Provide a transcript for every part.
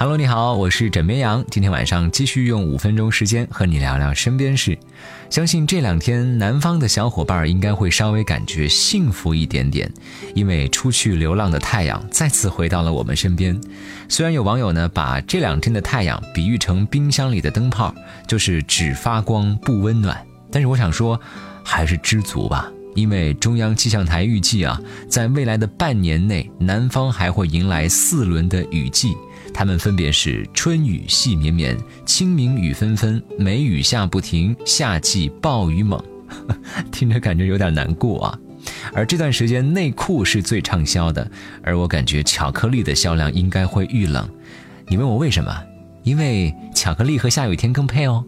Hello，你好，我是枕边羊。今天晚上继续用五分钟时间和你聊聊身边事。相信这两天南方的小伙伴应该会稍微感觉幸福一点点，因为出去流浪的太阳再次回到了我们身边。虽然有网友呢把这两天的太阳比喻成冰箱里的灯泡，就是只发光不温暖，但是我想说，还是知足吧。因为中央气象台预计啊，在未来的半年内，南方还会迎来四轮的雨季。它们分别是春雨细绵绵、清明雨纷纷、梅雨下不停、夏季暴雨猛，听着感觉有点难过啊。而这段时间内裤是最畅销的，而我感觉巧克力的销量应该会遇冷。你问我为什么？因为巧克力和下雨天更配哦。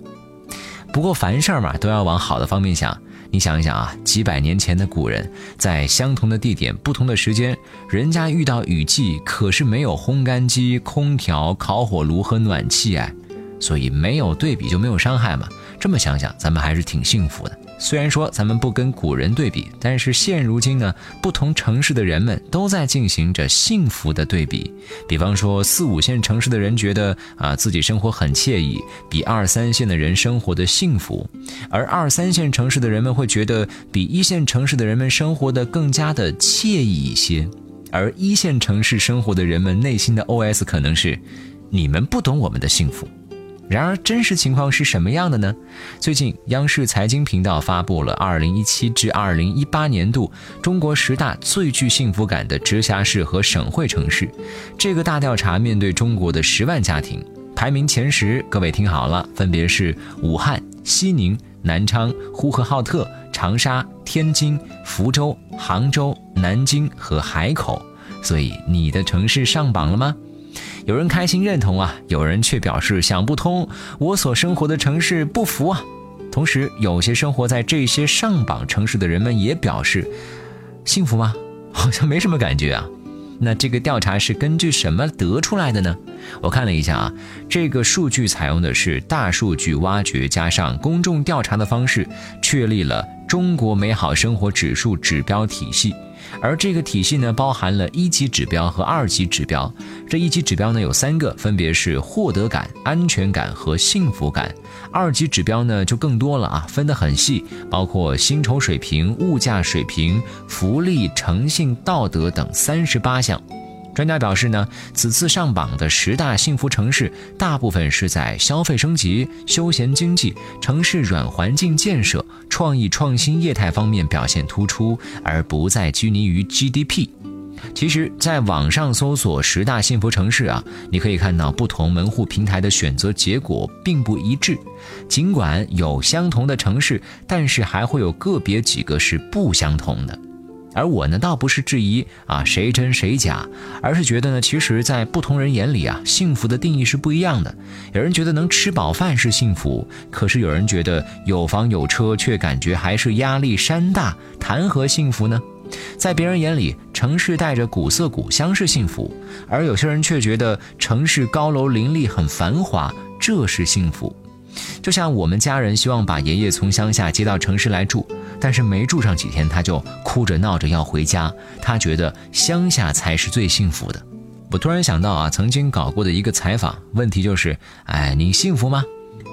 不过凡事嘛，都要往好的方面想。你想一想啊，几百年前的古人，在相同的地点、不同的时间，人家遇到雨季可是没有烘干机、空调、烤火炉和暖气哎，所以没有对比就没有伤害嘛。这么想想，咱们还是挺幸福的。虽然说咱们不跟古人对比，但是现如今呢，不同城市的人们都在进行着幸福的对比。比方说，四五线城市的人觉得啊自己生活很惬意，比二三线的人生活的幸福；而二三线城市的人们会觉得比一线城市的人们生活的更加的惬意一些。而一线城市生活的人们内心的 OS 可能是：你们不懂我们的幸福。然而，真实情况是什么样的呢？最近，央视财经频道发布了2017至2018年度中国十大最具幸福感的直辖市和省会城市。这个大调查面对中国的十万家庭，排名前十，各位听好了，分别是武汉、西宁、南昌、呼和浩特、长沙、天津、福州、杭州、南京和海口。所以，你的城市上榜了吗？有人开心认同啊，有人却表示想不通，我所生活的城市不服啊。同时，有些生活在这些上榜城市的人们也表示，幸福吗？好像没什么感觉啊。那这个调查是根据什么得出来的呢？我看了一下啊，这个数据采用的是大数据挖掘加上公众调查的方式，确立了中国美好生活指数指标体系。而这个体系呢，包含了一级指标和二级指标。这一级指标呢有三个，分别是获得感、安全感和幸福感。二级指标呢就更多了啊，分得很细，包括薪酬水平、物价水平、福利、诚信、道德等三十八项。专家表示呢，此次上榜的十大幸福城市，大部分是在消费升级、休闲经济、城市软环境建设、创意创新业态方面表现突出，而不再拘泥于 GDP。其实，在网上搜索十大幸福城市啊，你可以看到不同门户平台的选择结果并不一致。尽管有相同的城市，但是还会有个别几个是不相同的。而我呢，倒不是质疑啊谁真谁假，而是觉得呢，其实，在不同人眼里啊，幸福的定义是不一样的。有人觉得能吃饱饭是幸福，可是有人觉得有房有车却感觉还是压力山大，谈何幸福呢？在别人眼里，城市带着古色古香是幸福，而有些人却觉得城市高楼林立很繁华，这是幸福。就像我们家人希望把爷爷从乡下接到城市来住。但是没住上几天，他就哭着闹着要回家。他觉得乡下才是最幸福的。我突然想到啊，曾经搞过的一个采访，问题就是：哎，你幸福吗？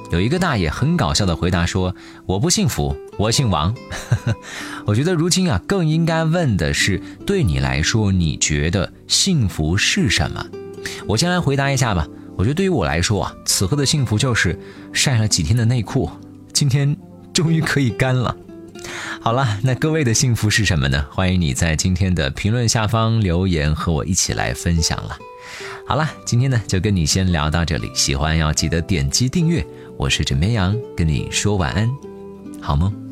有一个大爷很搞笑的回答说：“我不幸福，我姓王。”我觉得如今啊，更应该问的是：对你来说，你觉得幸福是什么？我先来回答一下吧。我觉得对于我来说啊，此刻的幸福就是晒了几天的内裤，今天终于可以干了。好了，那各位的幸福是什么呢？欢迎你在今天的评论下方留言，和我一起来分享了。好了，今天呢就跟你先聊到这里，喜欢要记得点击订阅。我是枕边羊，跟你说晚安，好梦。